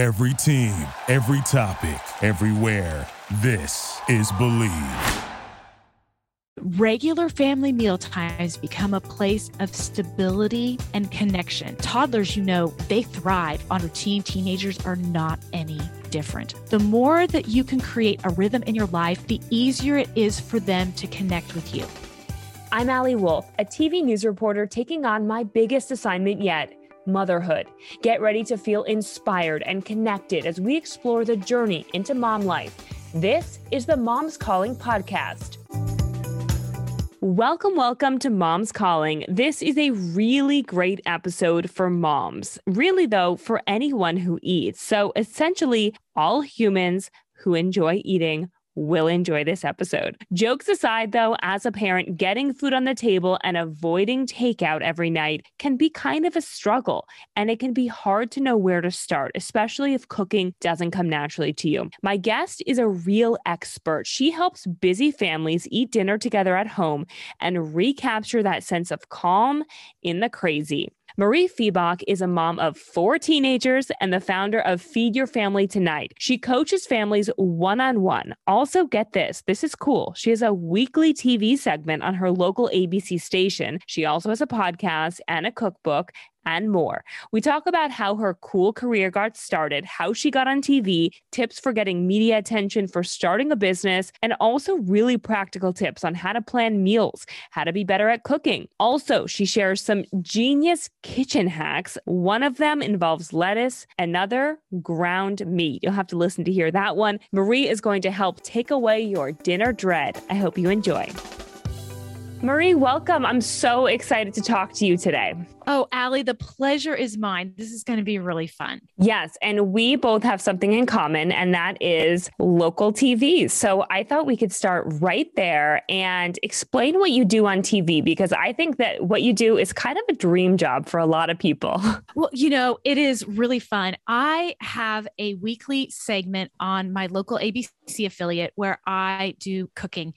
Every team, every topic, everywhere. This is Bleav. Regular family meal times become a place of stability and connection. Toddlers, you know, they thrive on routine. Teenagers are not any different. The more that you can create a rhythm in your life, the easier it is for them to connect with you. I'm Allie Wolf, a TV news reporter taking on my biggest assignment yet motherhood. Get ready to feel inspired and connected as we explore the journey into mom life. This is the Mom's Calling podcast. Welcome, welcome to Mom's Calling. This is a really great episode for moms. Really, though, for anyone who eats. So, essentially, all humans who enjoy eating will enjoy this episode. Jokes aside, though, as a parent, getting food on the table and avoiding takeout every night can be kind of a struggle, and it can be hard to know where to start, especially if cooking doesn't come naturally to you. My guest is a real expert. She helps busy families eat dinner together at home and recapture that sense of calm in the crazy. Marie Fiebach is a mom of four teenagers and the founder of Feed Your Family Tonight. She coaches families one on one. Also, get this this is cool. She has a weekly TV segment on her local ABC station. She also has a podcast and a cookbook and more. We talk about how her cool career got started, how she got on TV, tips for getting media attention for starting a business, and also really practical tips on how to plan meals, how to be better at cooking. Also, she shares some genius kitchen hacks. One of them involves lettuce, another ground meat. You'll have to listen to hear that one. Marie is going to help take away your dinner dread. I hope you enjoy. Marie, welcome. I'm so excited to talk to you today. Oh, Allie, the pleasure is mine. This is going to be really fun. Yes. And we both have something in common, and that is local TV. So I thought we could start right there and explain what you do on TV, because I think that what you do is kind of a dream job for a lot of people. Well, you know, it is really fun. I have a weekly segment on my local ABC affiliate where I do cooking.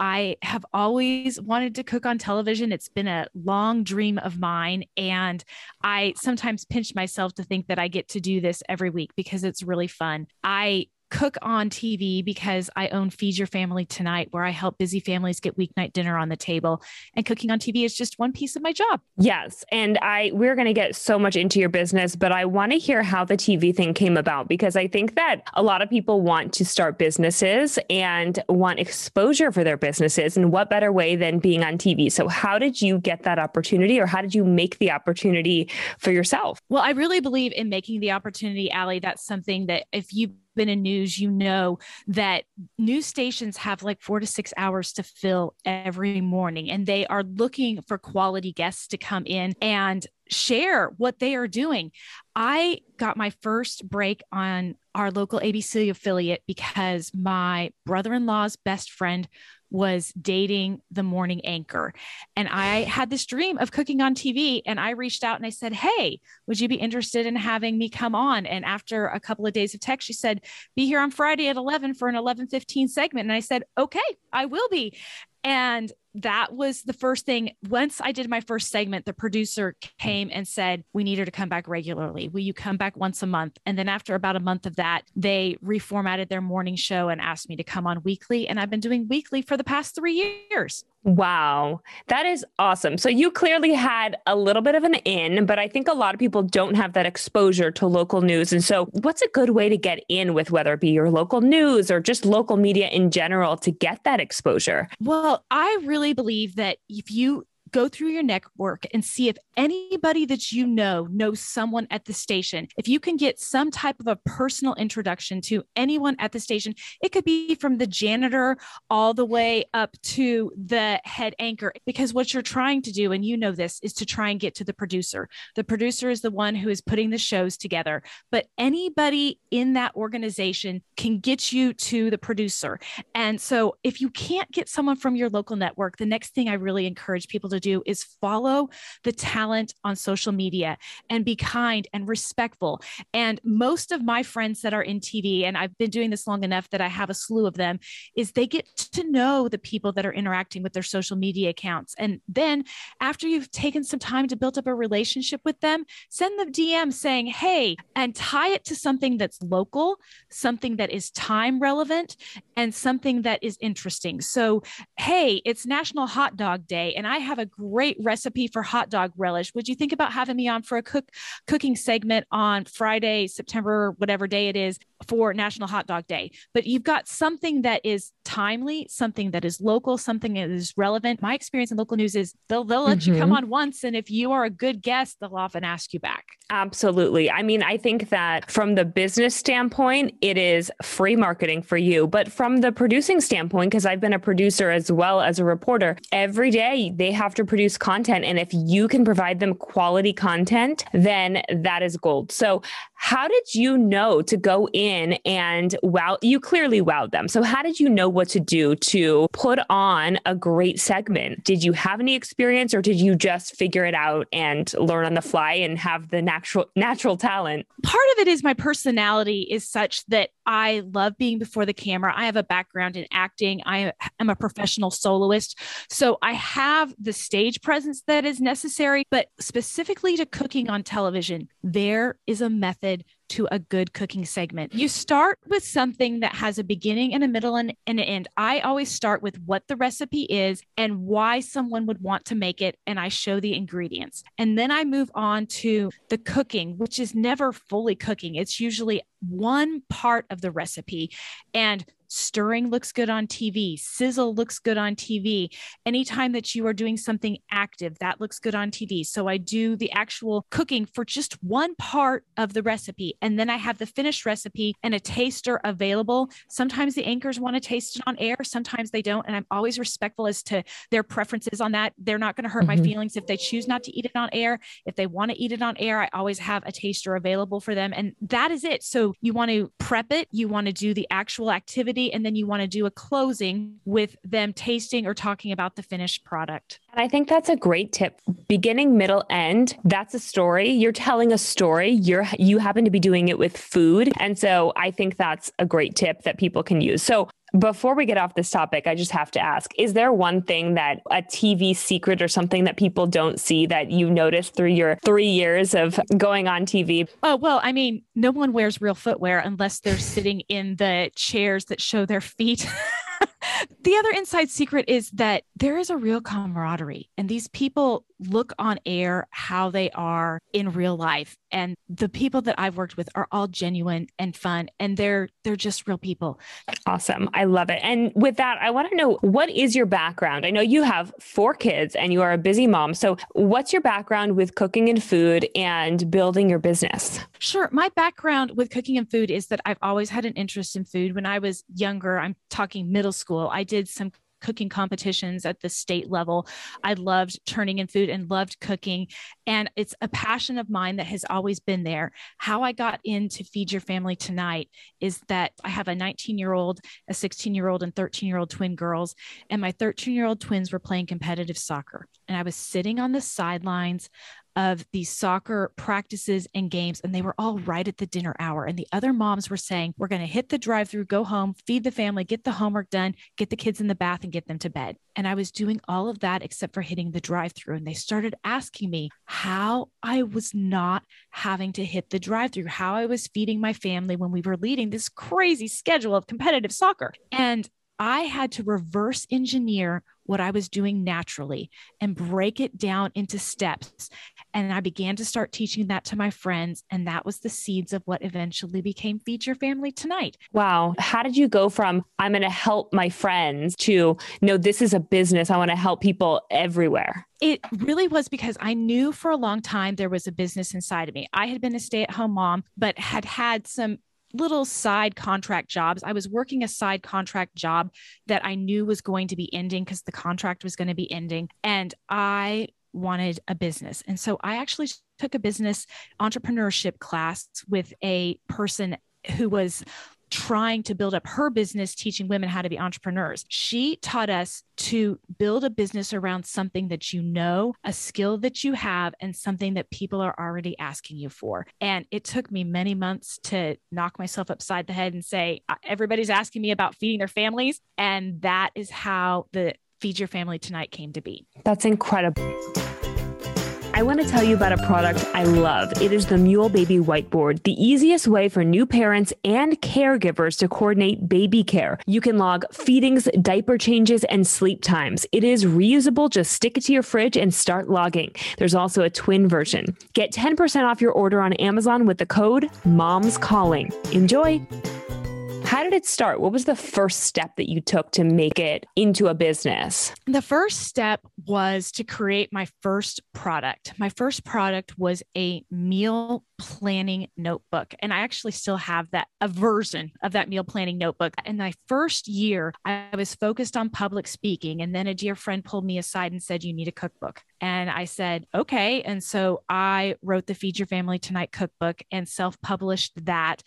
I have always wanted to cook on television, it's been a long dream of mine. And I sometimes pinch myself to think that I get to do this every week because it's really fun. I cook on TV because I own Feed Your Family Tonight, where I help busy families get weeknight dinner on the table. And cooking on TV is just one piece of my job. Yes. And I we're going to get so much into your business, but I want to hear how the TV thing came about because I think that a lot of people want to start businesses and want exposure for their businesses. And what better way than being on TV? So how did you get that opportunity or how did you make the opportunity for yourself? Well, I really believe in making the opportunity, Allie. That's something that if you been in news, you know that news stations have like four to six hours to fill every morning, and they are looking for quality guests to come in and share what they are doing. I got my first break on our local ABC affiliate because my brother in law's best friend was dating the morning anchor. And I had this dream of cooking on TV. And I reached out and I said, Hey, would you be interested in having me come on? And after a couple of days of text, she said, Be here on Friday at 11 for an 11 15 segment. And I said, Okay, I will be. And that was the first thing. Once I did my first segment, the producer came and said, We need her to come back regularly. Will you come back once a month? And then after about a month of that, they reformatted their morning show and asked me to come on weekly. And I've been doing weekly for the past three years. Wow, that is awesome. So you clearly had a little bit of an in, but I think a lot of people don't have that exposure to local news. And so, what's a good way to get in with whether it be your local news or just local media in general to get that exposure? Well, I really believe that if you go through your network and see if anybody that you know knows someone at the station. If you can get some type of a personal introduction to anyone at the station, it could be from the janitor all the way up to the head anchor. Because what you're trying to do, and you know this, is to try and get to the producer. The producer is the one who is putting the shows together, but anybody in that organization can get you to the producer. And so if you can't get someone from your local network, the next thing I really encourage people to do is follow the talent on social media and be kind and respectful. And most of my friends that are in TV, and I've been doing this long enough that I have a slew of them, is they get to know the people that are interacting with their social media accounts. And then after you've taken some time to build up a relationship with them, send them DM saying, hey, and tie it to something that's local, something that is time relevant, and something that is interesting. So, hey, it's National Hot Dog Day, and I have a great recipe for hot dog relish. Would you think about having me on for a cook cooking segment on Friday, September, whatever day it is, for National Hot Dog Day? But you've got something that is timely, something that is local, something that is relevant. My experience in local news is they'll they'll let mm-hmm. you come mm-hmm. on once, and if you are a good guest, they'll often ask you back. Absolutely. I mean, I think that from the business standpoint, it is free marketing for you, but from the producing standpoint, because I've been a producer as well as a reporter, every day they have to produce content, and if you can provide them quality content, then that is gold. So, how did you know to go in and wow? You clearly wowed them. So, how did you know? what to do to put on a great segment. Did you have any experience or did you just figure it out and learn on the fly and have the natural natural talent? Part of it is my personality is such that I love being before the camera. I have a background in acting. I am a professional soloist. So I have the stage presence that is necessary, but specifically to cooking on television, there is a method to a good cooking segment. You start with something that has a beginning and a middle and, and, an end. I always start with what the recipe is and why someone would want to make it, and I show the ingredients. And then I move on to the cooking, which is never fully cooking. It's usually one part of the recipe. And Stirring looks good on TV. Sizzle looks good on TV. Anytime that you are doing something active, that looks good on TV. So I do the actual cooking for just one part of the recipe. And then I have the finished recipe and a taster available. Sometimes the anchors want to taste it on air, sometimes they don't. And I'm always respectful as to their preferences on that. They're not going to hurt mm-hmm. my feelings if they choose not to eat it on air. If they want to eat it on air, I always have a taster available for them. And that is it. So you want to prep it, you want to do the actual activity and then you want to do a closing with them tasting or talking about the finished product. And I think that's a great tip. Beginning, middle, end, that's a story. You're telling a story. You're you happen to be doing it with food. And so I think that's a great tip that people can use. So before we get off this topic, I just have to ask Is there one thing that a TV secret or something that people don't see that you noticed through your three years of going on TV? Oh, well, I mean, no one wears real footwear unless they're sitting in the chairs that show their feet. the other inside secret is that there is a real camaraderie, and these people look on air how they are in real life and the people that I've worked with are all genuine and fun and they're they're just real people. Awesome. I love it. And with that, I want to know what is your background? I know you have four kids and you are a busy mom. So, what's your background with cooking and food and building your business? Sure. My background with cooking and food is that I've always had an interest in food. When I was younger, I'm talking middle school, I did some cooking competitions at the state level. I loved turning in food and loved cooking. And it's a passion of mine that has always been there. How I got into Feed Your Family Tonight is that I have a 19 year old, a 16 year old, and 13 year old twin girls. And my 13 year old twins were playing competitive soccer. And I was sitting on the sidelines of these soccer practices and games, and they were all right at the dinner hour. And the other moms were saying, We're going to hit the drive through, go home, feed the family, get the homework done, get the kids in the bath, and get them to bed. And I was doing all of that except for hitting the drive through. And they started asking me how I was not having to hit the drive through, how I was feeding my family when we were leading this crazy schedule of competitive soccer. And I had to reverse engineer what I was doing naturally and break it down into steps. And I began to start teaching that to my friends. And that was the seeds of what eventually became Feed Your Family Tonight. Wow. How did you go from I'm going to help my friends to no, this is a business. I want to help people everywhere? It really was because I knew for a long time there was a business inside of me. I had been a stay at home mom, but had had some little side contract jobs. I was working a side contract job that I knew was going to be ending because the contract was going to be ending. And I wanted a business. And so I actually took a business entrepreneurship class with a person who was trying to build up her business teaching women how to be entrepreneurs. She taught us to build a business around something that you know, a skill that you have, and something that people are already asking you for. And it took me many months to knock myself upside the head and say, uh, everybody's asking me about feeding their families. And that is how the Feed Your Family Tonight came to be. That's incredible. I want to tell you about a product I love. It is the Mule Baby Whiteboard, the easiest way for new parents and caregivers to coordinate baby care. You can log feedings, diaper changes, and sleep times. It is reusable. Just stick it to your fridge and start logging. There's also a twin version. Get 10% off your order on Amazon with the code MOMS CALLING. Enjoy! How did it start? What was the first step that you took to make it into a business? The first step was to create my first product. My first product was a meal planning notebook. And I actually still have that, a version of that meal planning notebook. In my first year, I was focused on public speaking. And then a dear friend pulled me aside and said, You need a cookbook. And I said, Okay. And so I wrote the Feed Your Family Tonight cookbook and self published that.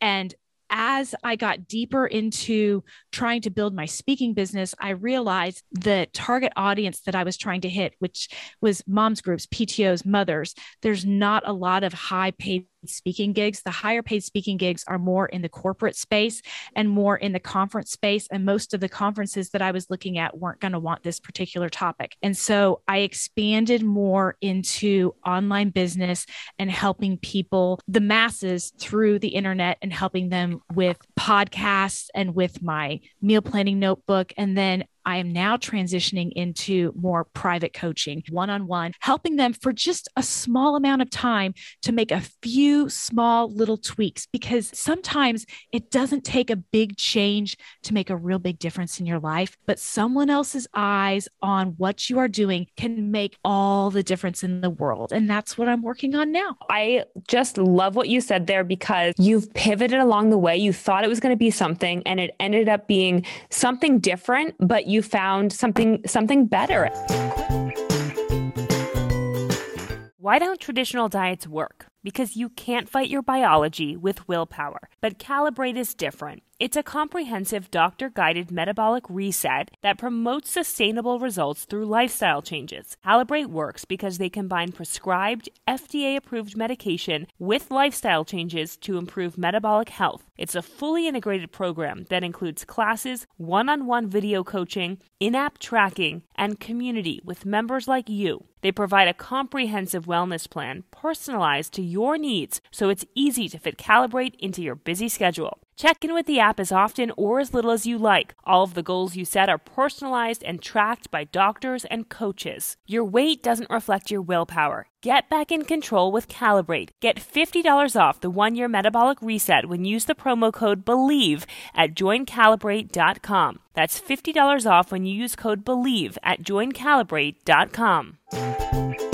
And as I got deeper into trying to build my speaking business, I realized the target audience that I was trying to hit, which was moms groups, PTOs, mothers, there's not a lot of high paid speaking gigs. The higher paid speaking gigs are more in the corporate space and more in the conference space. And most of the conferences that I was looking at weren't going to want this particular topic. And so I expanded more into online business and helping people, the masses, through the internet and helping them with podcasts and with my meal planning notebook. And then I am now transitioning into more private coaching, one on one, helping them for just a small amount of time to make a few small little tweaks because sometimes it doesn't take a big change to make a real big difference in your life, but someone else's eyes on what you are doing can make all the difference in the world. And that's what I'm working on now. I just love what you said there because you've pivoted along the way. You thought it was going to be something and it ended up being something different, but you found something something better. Why don't traditional diets work? Because you can't fight your biology with willpower. But Calibrate is different. It's a comprehensive doctor guided metabolic reset that promotes sustainable results through lifestyle changes. Calibrate works because they combine prescribed, FDA approved medication with lifestyle changes to improve metabolic health. It's a fully integrated program that includes classes, one on one video coaching, in app tracking, and community with members like you. They provide a comprehensive wellness plan personalized to your needs so it's easy to fit Calibrate into your busy schedule. Check in with the app as often or as little as you like. All of the goals you set are personalized and tracked by doctors and coaches. Your weight doesn't reflect your willpower. Get back in control with Calibrate. Get $50 off the one year metabolic reset when you use the promo code BLEAV at joincalibrate.com. That's $50 off when you use code BLEAV at joincalibrate.com.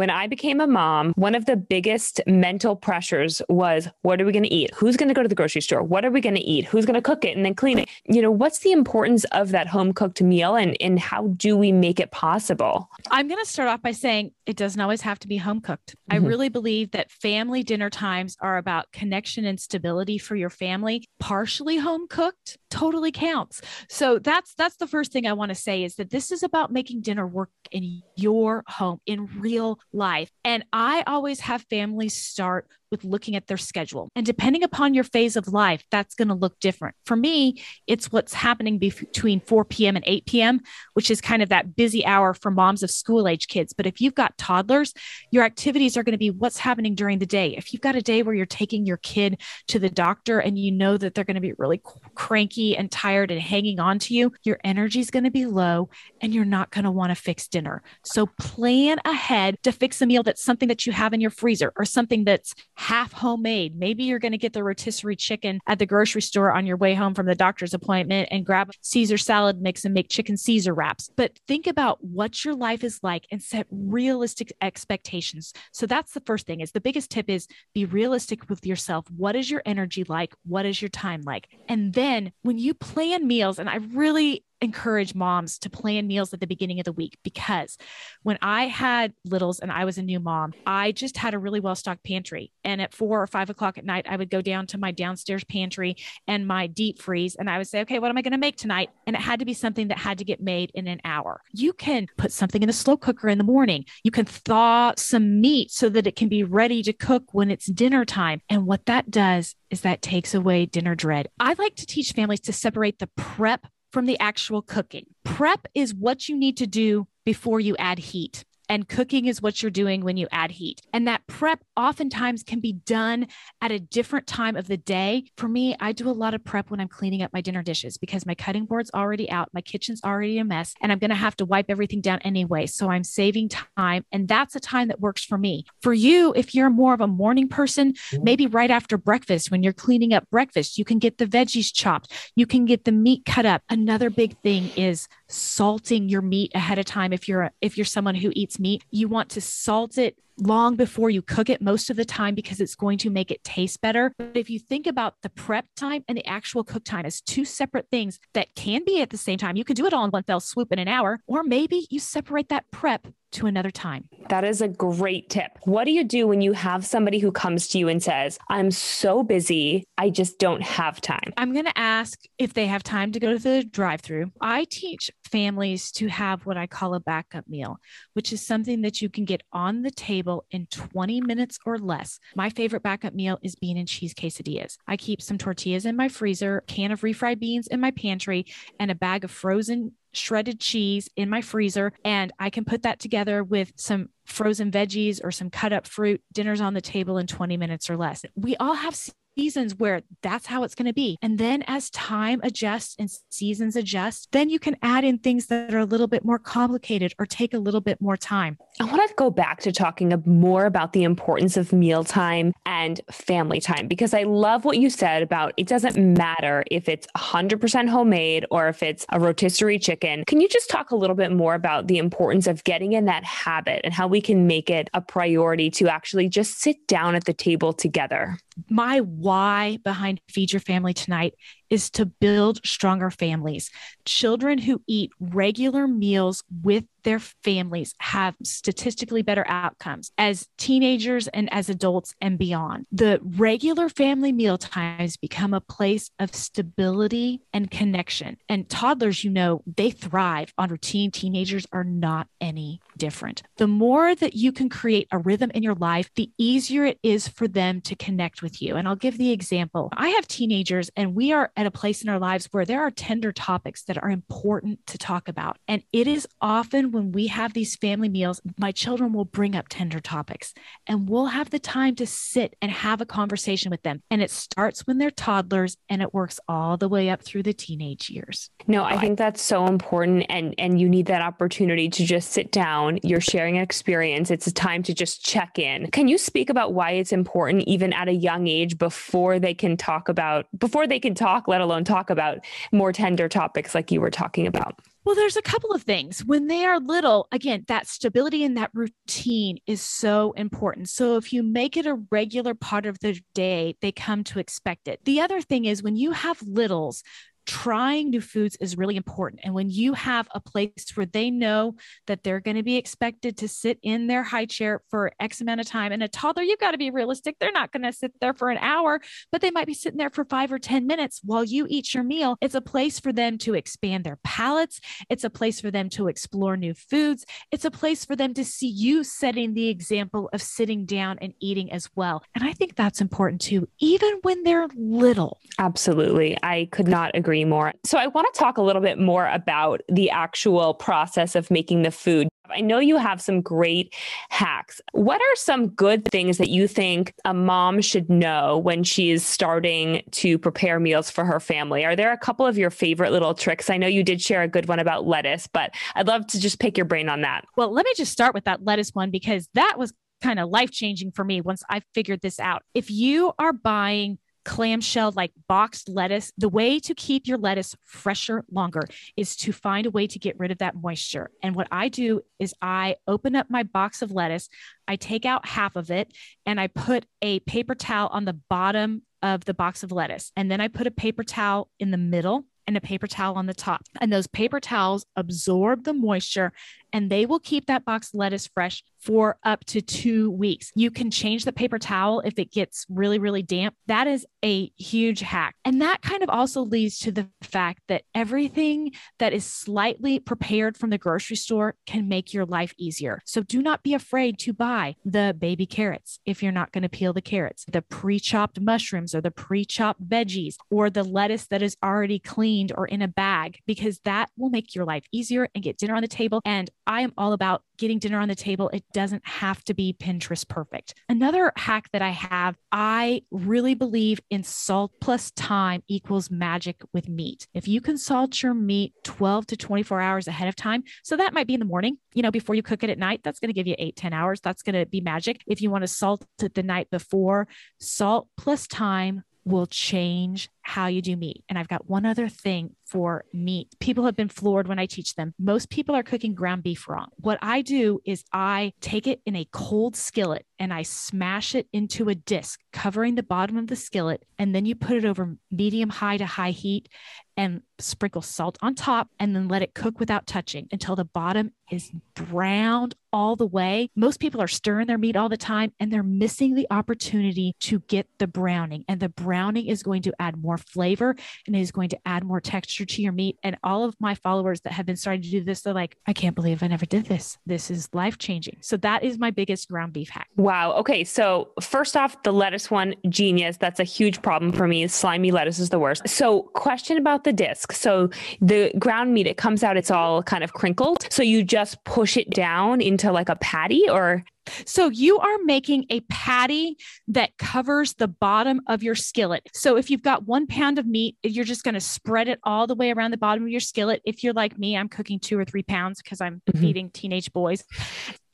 When I became a mom, one of the biggest mental pressures was what are we going to eat? Who's going to go to the grocery store? What are we going to eat? Who's going to cook it and then clean it? You know, what's the importance of that home cooked meal and, and how do we make it possible? I'm going to start off by saying it doesn't always have to be home cooked. Mm-hmm. I really believe that family dinner times are about connection and stability for your family. Partially home cooked totally counts. So that's that's the first thing I want to say is that this is about making dinner work in your home in real life. And I always have families start with looking at their schedule. And depending upon your phase of life, that's going to look different. For me, it's what's happening between 4 p.m. and 8 p.m., which is kind of that busy hour for moms of school age kids. But if you've got toddlers, your activities are going to be what's happening during the day. If you've got a day where you're taking your kid to the doctor and you know that they're going to be really cranky and tired and hanging on to you, your energy is going to be low and you're not going to want to fix dinner. So plan ahead to fix a meal that's something that you have in your freezer or something that's half homemade. Maybe you're going to get the rotisserie chicken at the grocery store on your way home from the doctor's appointment and grab Caesar salad mix and make chicken Caesar wraps. But think about what your life is like and set realistic expectations. So that's the first thing is the biggest tip is be realistic with yourself. What is your energy like? What is your time like? And then when you plan meals, and I really encourage moms to plan meals at the beginning of the week because when I had littles and I was a new mom, I just had a really well stocked pantry. And at four or five o'clock at night, I would go down to my downstairs pantry and my deep freeze and I would say, okay, what am I going to make tonight? And it had to be something that had to get made in an hour. You can put something in the slow cooker in the morning. You can thaw some meat so that it can be ready to cook when it's dinner time. And what that does is that takes away dinner dread. I like to teach families to separate the prep from the actual cooking. Prep is what you need to do before you add heat and cooking is what you're doing when you add heat. And that prep oftentimes can be done at a different time of the day. For me, I do a lot of prep when I'm cleaning up my dinner dishes because my cutting board's already out, my kitchen's already a mess, and I'm going to have to wipe everything down anyway. So I'm saving time. And that's a time that works for me. For you, if you're more of a morning person, mm-hmm. maybe right after breakfast, when you're cleaning up breakfast, you can get the veggies chopped, you can get the meat cut up. Another big thing is salting your meat ahead of time if you're if you're someone who eats meat you want to salt it long before you cook it most of the time because it's going to make it taste better. But if you think about the prep time and the actual cook time as two separate things that can be at the same time, you can do it all in one fell swoop in an hour, or maybe you separate that prep to another time. That is a great tip. What do you do when you have somebody who comes to you and says, I'm so busy, I just don't have time? I'm going to ask if they have time to go to the drive through. I teach families to have what I call a backup meal, which is something that you can get on the table in 20 minutes or less. My favorite backup meal is bean and cheese quesadillas. I keep some tortillas in my freezer, can of refried beans in my pantry, and a bag of frozen shredded cheese in my freezer and I can put that together with some frozen veggies or some cut up fruit. Dinner's on the table in 20 minutes or less. We all have seasons where that's how it's going to be. And then as time adjusts and seasons adjust, then you can add in things that are a little bit more complicated or take a little bit more time. I want to go back to talking more about the importance of mealtime and family time because I love what you said about it doesn't matter if it's 100% homemade or if it's a rotisserie chicken. Can you just talk a little bit more about the importance of getting in that habit and how we can make it a priority to actually just sit down at the table together? My why behind Feed Your Family Tonight is to build stronger families. Children who eat regular meals with their families have statistically better outcomes as teenagers and as adults and beyond. The regular family meal times become a place of stability and connection. And toddlers, you know, they thrive on routine. Teenagers are not any different. The more that you can create a rhythm in your life, the easier it is for them to connect with you. And I'll give the example I have teenagers, and we are at a place in our lives where there are tender topics that are important to talk about. And it is often when we have these family meals, my children will bring up tender topics and we'll have the time to sit and have a conversation with them. And it starts when they're toddlers and it works all the way up through the teenage years. No, I think that's so important. And, and you need that opportunity to just sit down. You're sharing an experience. It's a time to just check in. Can you speak about why it's important, even at a young age, before they can talk about, before they can talk, let alone talk about more tender topics like you were talking about? Well, there's a couple of things. When they are little, again, that stability and that routine is so important. So if you make it a regular part of the day, they come to expect it. The other thing is when you have littles, trying new foods is really important. And when you have a place where they know that they're going to be expected to sit in their high chair for X amount of time, and a toddler, you've got to be realistic. They're not going to sit there for an hour, but they might be sitting there for five or 10 minutes while you eat your meal. It's a place for them to expand their palates. It's a place for them to explore new foods. It's a place for them to see you setting the example of sitting down and eating as well. And I think that's important too, even when they're little. Absolutely. I could not agree So I want to talk a little bit more about the actual process of making the food. I know you have some great hacks. What are some good things that you think a mom should know when she is starting to prepare meals for her family? Are there a couple of your favorite little tricks? I know you did share a good one about lettuce, but I'd love to just pick your brain on that. Well, let me just start with that lettuce one because that was kind of life changing for me once I figured this out. If you are buying clamshell like boxed lettuce. The way to keep your lettuce fresher longer is to find a way to get rid of that moisture. And what i do is i open up my box of lettuce i take out half of it and i put a paper towel on the bottom of the box of lettuce. And then i put a paper towel in the middle and a paper towel on the top. And those paper towels absorb the moisture and they will keep that box lettuce fresh for up to two weeks. You can change the paper towel if it gets really, really damp. That is a huge hack. And that kind of also leads to the fact that everything that is slightly prepared from the grocery store can make your life easier. So do not be afraid to buy the baby carrots if you're not going to peel the carrots, the pre chopped mushrooms or the pre chopped veggies, or the lettuce that is already cleaned or in a bag, because that will make your life easier and get dinner on the table. And I am all about getting dinner on the table. It doesn't have to be Pinterest perfect. Another hack that I have, I really believe in salt plus time equals magic with meat. If you can salt your meat 12 to 24 hours ahead of time, so that might be in the morning, you know, before you cook it at night, that's going to give you eight, 10 hours. That's going to be magic. If you want to salt it the night before, salt plus time will change how you do meat. And I've got one other thing for meat. People have been floored when I teach them. Most people are cooking ground beef wrong. What I do is I take it in a cold skillet and I smash it into a disc, covering the bottom of the skillet. And then you put it over medium high to high heat and sprinkle salt on top and then let it cook without touching until the bottom is browned all the way. Most people are stirring their meat all the time and they're missing the opportunity to get the browning. And the browning is going to add more flavor and is going to add more texture to your meat. And all of my followers that have been starting to do this, they're like, I can't believe I never did this. This is life changing. So that is my biggest ground beef hack. Wow. Okay. So, first off, the lettuce one, genius. That's a huge problem for me. Slimy lettuce is the worst. So, question about the disc. So, the ground meat, it comes out, it's all kind of crinkled. So, you just push it down into like a patty or so you are making a patty that covers the bottom of your skillet. So if you've got one pound of meat, you're just going to spread it all the way around the bottom of your skillet. If you're like me, I'm cooking two or three pounds because I'm mm-hmm. feeding teenage boys.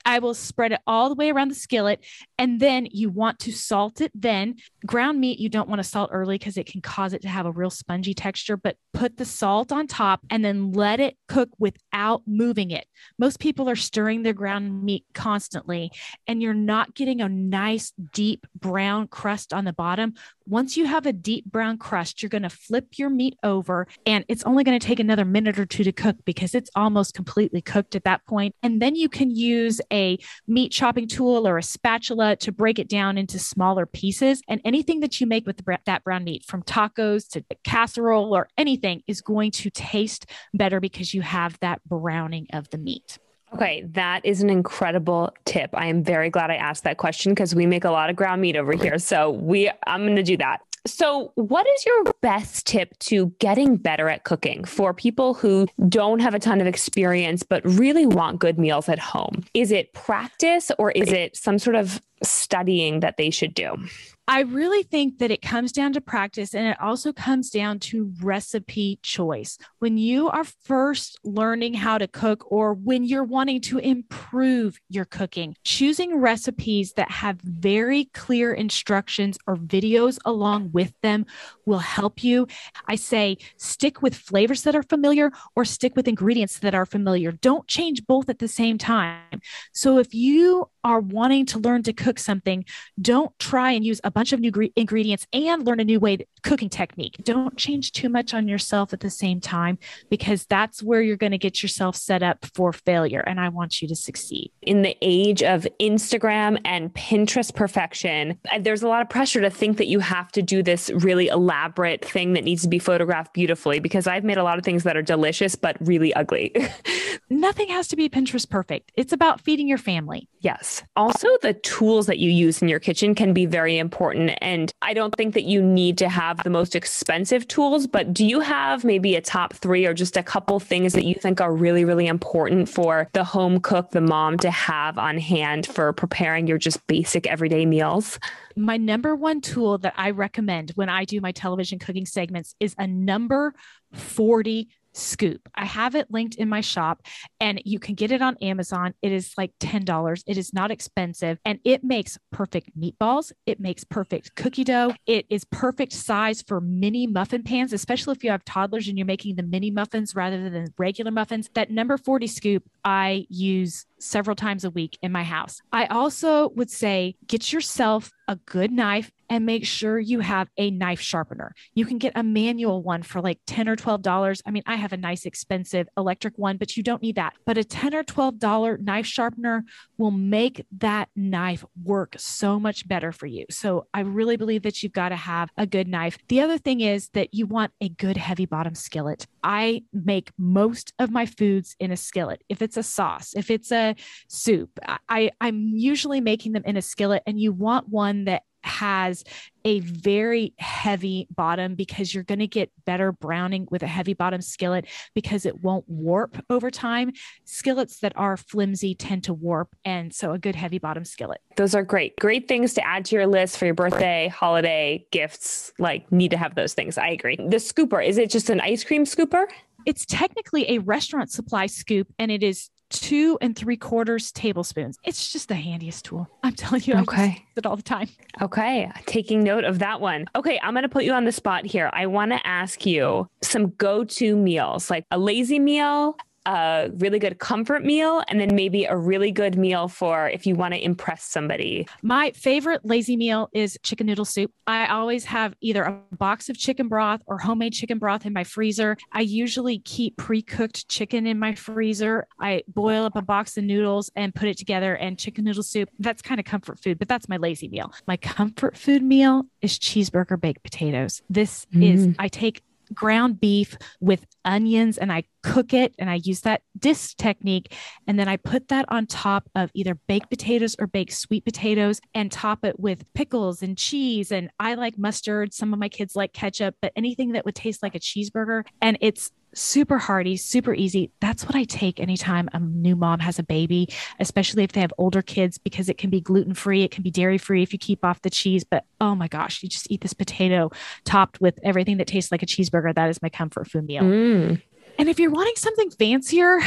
I will spread it all the way around the skillet. And then you want to salt it. Then ground meat, you don't want to salt early because it can cause it to have a real spongy texture, but put the salt on top and then let it cook without moving it. Most people are stirring their ground meat constantly, and you're not getting a nice, deep brown crust on the bottom. Once you have a deep brown crust, you're going to flip your meat over, and it's only going to take another minute or two to cook because it's almost completely cooked at that point. And then you can use a meat chopping tool or a spatula to break it down into smaller pieces. And anything that you make with that brown meat, from tacos to casserole or anything, is going to taste better because you have that browning of the meat. Okay, that is an incredible tip. I am very glad I asked that question because we make a lot of ground meat over here. So we I'm going to do that. So, what is your best tip to getting better at cooking for people who don't have a ton of experience but really want good meals at home? Is it practice or is it some sort of studying that they should do? I really think that it comes down to practice and it also comes down to recipe choice. When you are first learning how to cook or when you're wanting to improve your cooking, choosing recipes that have very clear instructions or videos along with them will help you. I say stick with flavors that are familiar or stick with ingredients that are familiar. Don't change both at the same time. So if you are wanting to learn to cook something, don't try and use a bunch of new gre- ingredients and learn a new way cooking technique. Don't change too much on yourself at the same time because that's where you're going to get yourself set up for failure. And I want you to succeed. In the age of Instagram and Pinterest perfection, uh, there's a lot of pressure to think that you have to do this really elaborate thing that needs to be photographed beautifully because I've made a lot of things that are delicious but really ugly. Nothing has to be Pinterest perfect. It's about feeding your family. Yes. Also, the tools that you use in your kitchen can be very important. And I don't think that you need to have the most expensive tools, but do you have maybe a top three or just a couple things that you think are really, really important for the home cook, the mom to have on hand for preparing your just basic everyday meals? My number one tool that I recommend when I do my television cooking segments is a number 40 scoop. I have it linked in my shop and you can get it on Amazon. It is like $10. It is not expensive and it makes perfect meatballs. It makes perfect cookie dough. It is perfect size for mini muffin pans, especially if you have toddlers and you're making the mini muffins rather than regular muffins. That number 40 scoop I use several times a week in my house. I also would say get yourself a good knife and make sure you have a knife sharpener. You can get a manual one for like 10 or $12. I mean, I have a nice expensive electric one, but you don't need that. But a 10 or $12 knife sharpener will make that knife work so much better for you. So I really believe that you've got to have a good knife. The other thing is that you want a good heavy bottom skillet. I make most of my foods in a skillet. If it's a sauce, if it's a soup, I, I'm usually making them in a skillet and you want one that has a very heavy bottom because you're going to get better browning with a heavy bottom skillet because it won't warp over time. Skillets that are flimsy tend to warp. And so a good heavy bottom skillet. Those are great. Great things to add to your list for your birthday, holiday gifts. Like, need to have those things. I agree. The scooper, is it just an ice cream scooper? It's technically a restaurant supply scoop and it is two and three quarters tablespoons. It's just the handiest tool. I'm telling you, okay. I use it all the time. Okay. Taking note of that one. Okay. I'm going to put you on the spot here. I want to ask you some go to meals, like a lazy meal, a really good comfort meal and then maybe a really good meal for if you want to impress somebody. My favorite lazy meal is chicken noodle soup. I always have either a box of chicken broth or homemade chicken broth in my freezer. I usually keep pre cooked chicken in my freezer. I boil up a box of noodles and put it together and chicken noodle soup. That's kind of comfort food, but that's my lazy meal. My comfort food meal is cheeseburger baked potatoes. This mm. is, I take ground beef with onions and I cook it and I use that disc technique. And then I put that on top of either baked potatoes or baked sweet potatoes and top it with pickles and cheese. And I like mustard. Some of my kids like ketchup, but anything that would taste like a cheeseburger. And it's super hearty, super easy. That's what I take anytime a new mom has a baby, especially if they have older kids, because it can be gluten free, it can be dairy free if you keep off the cheese. But oh my gosh, you just eat this potato topped with everything that tastes like a cheeseburger. That is my comfort food meal. Mm. And if you're wanting something fancier,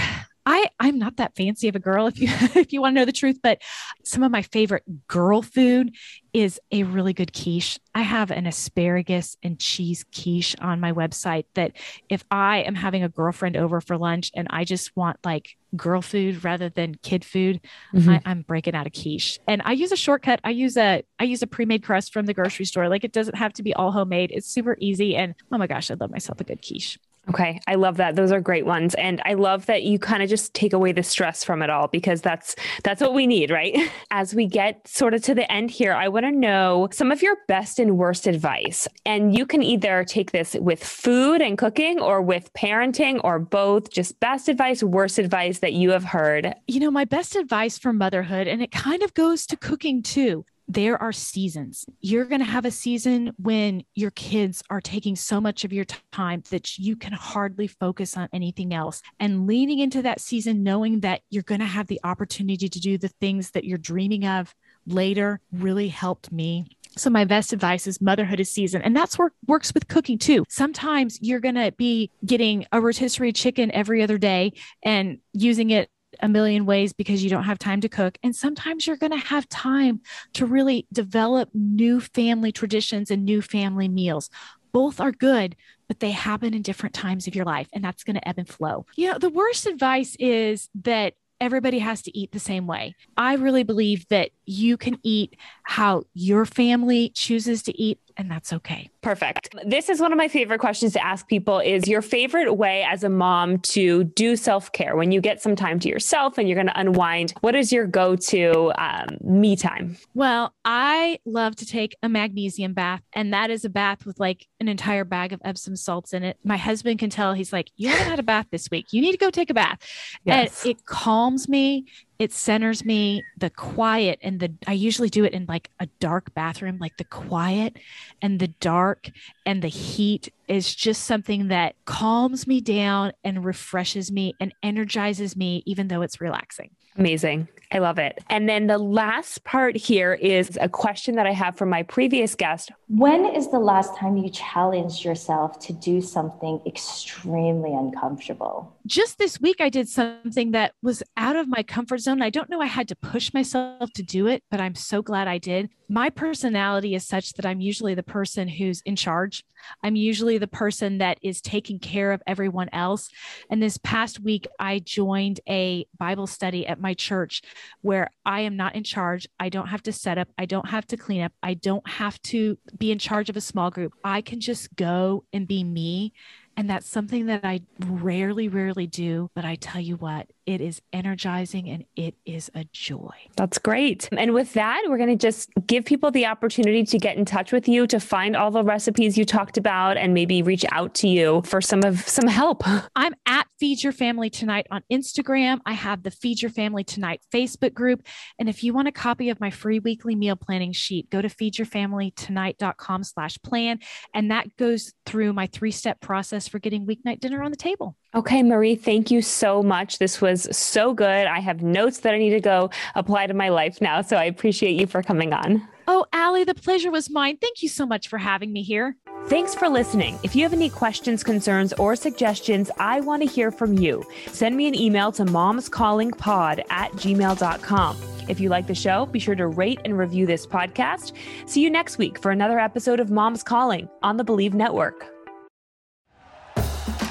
I I'm not that fancy of a girl if you if you want to know the truth, but some of my favorite girl food is a really good quiche. I have an asparagus and cheese quiche on my website that if I am having a girlfriend over for lunch and I just want like girl food rather than kid food, mm-hmm. I, am breaking out a quiche. And I use a shortcut. I use a I use a pre-made crust from the grocery store. Like it doesn't have to be all homemade. It's super easy. And oh my gosh, I love myself a good quiche. Okay. I love that. Those are great ones. And I love that you kind of just take away the stress from it all because that's that's what we need, right? As we get sort of to the end here, I want to know some of your best and worst advice. And you can either take this with food and cooking or with parenting or both, just best advice, worst advice that you have heard. You know, my best advice for motherhood and it kind of goes to cooking too there are seasons. You're going to have a season when your kids are taking so much of your time that you can hardly focus on anything else. And leaning into that season, knowing that you're going to have the opportunity to do the things that you're dreaming of later, really helped me. So my best advice is motherhood is season. And that's what works with cooking too. Sometimes you're to be getting a rotisserie chicken every other day and using it a million ways because you don't have time to cook. And sometimes you're going to have time to really develop new family traditions and new family meals. Both are good, but they happen in different times of your life, and that's going to ebb and flow. You know, the worst advice is that everybody has to eat the same way. I really believe that you can eat how your family chooses to eat and that's okay. Perfect. This is one of my favorite questions to ask people is your favorite way as a mom to do self-care when you get some time to yourself and you're going to unwind. What is your go-to um, me time? Well, I love to take a magnesium bath and that is a bath with like an entire bag of Epsom salts in it. My husband can tell he's like, you haven't had a bath this week. You need to go take a bath. Yes. And it calms me it centers me the quiet and the i usually do it in like a dark bathroom like the quiet and the dark and the heat is just something that calms me down and refreshes me and energizes me even though it's relaxing Amazing. I love it. And then the last part here is a question that I have from my previous guest. When is the last time you challenged yourself to do something extremely uncomfortable? Just this week, I did something that was out of my comfort zone. I don't know I had to push myself to do it, but I'm so glad I did. My personality is such that I'm usually the person who's in charge. I'm usually the person that is taking care of everyone else. And this past week, I joined a Bible study at my church where I am not in charge. I don't have to set up, I don't have to clean up, I don't have to be in charge of a small group. I can just go and be me and that's something that I rarely, rarely do. But I tell you what, it is energizing and it is a joy. That's great. And with that, we're going to just give people the opportunity to get in touch with you, to find all the recipes you talked about, and maybe reach out to you for some of some help. I'm at Feed Your Family Tonight on Instagram. I have the Feed Your Family Tonight Facebook group. And if you want a copy of my free weekly meal planning sheet, go to feedyourfamilytonight.com slash plan. And that goes through my three-step process for getting weeknight dinner on the table. Okay, Marie, thank you so much. This was so good. I have notes that I need to go apply to my life now. So I appreciate you for coming on. Oh, Allie, the pleasure was mine. Thank you so much for having me here. Thanks for listening. If you have any questions, concerns, or suggestions, I want to hear from you. Send me an email to momscallingpod at gmail.com. If you like the show, be sure to rate and review this podcast. See you next week for another episode of Moms Calling on the Bleav Network.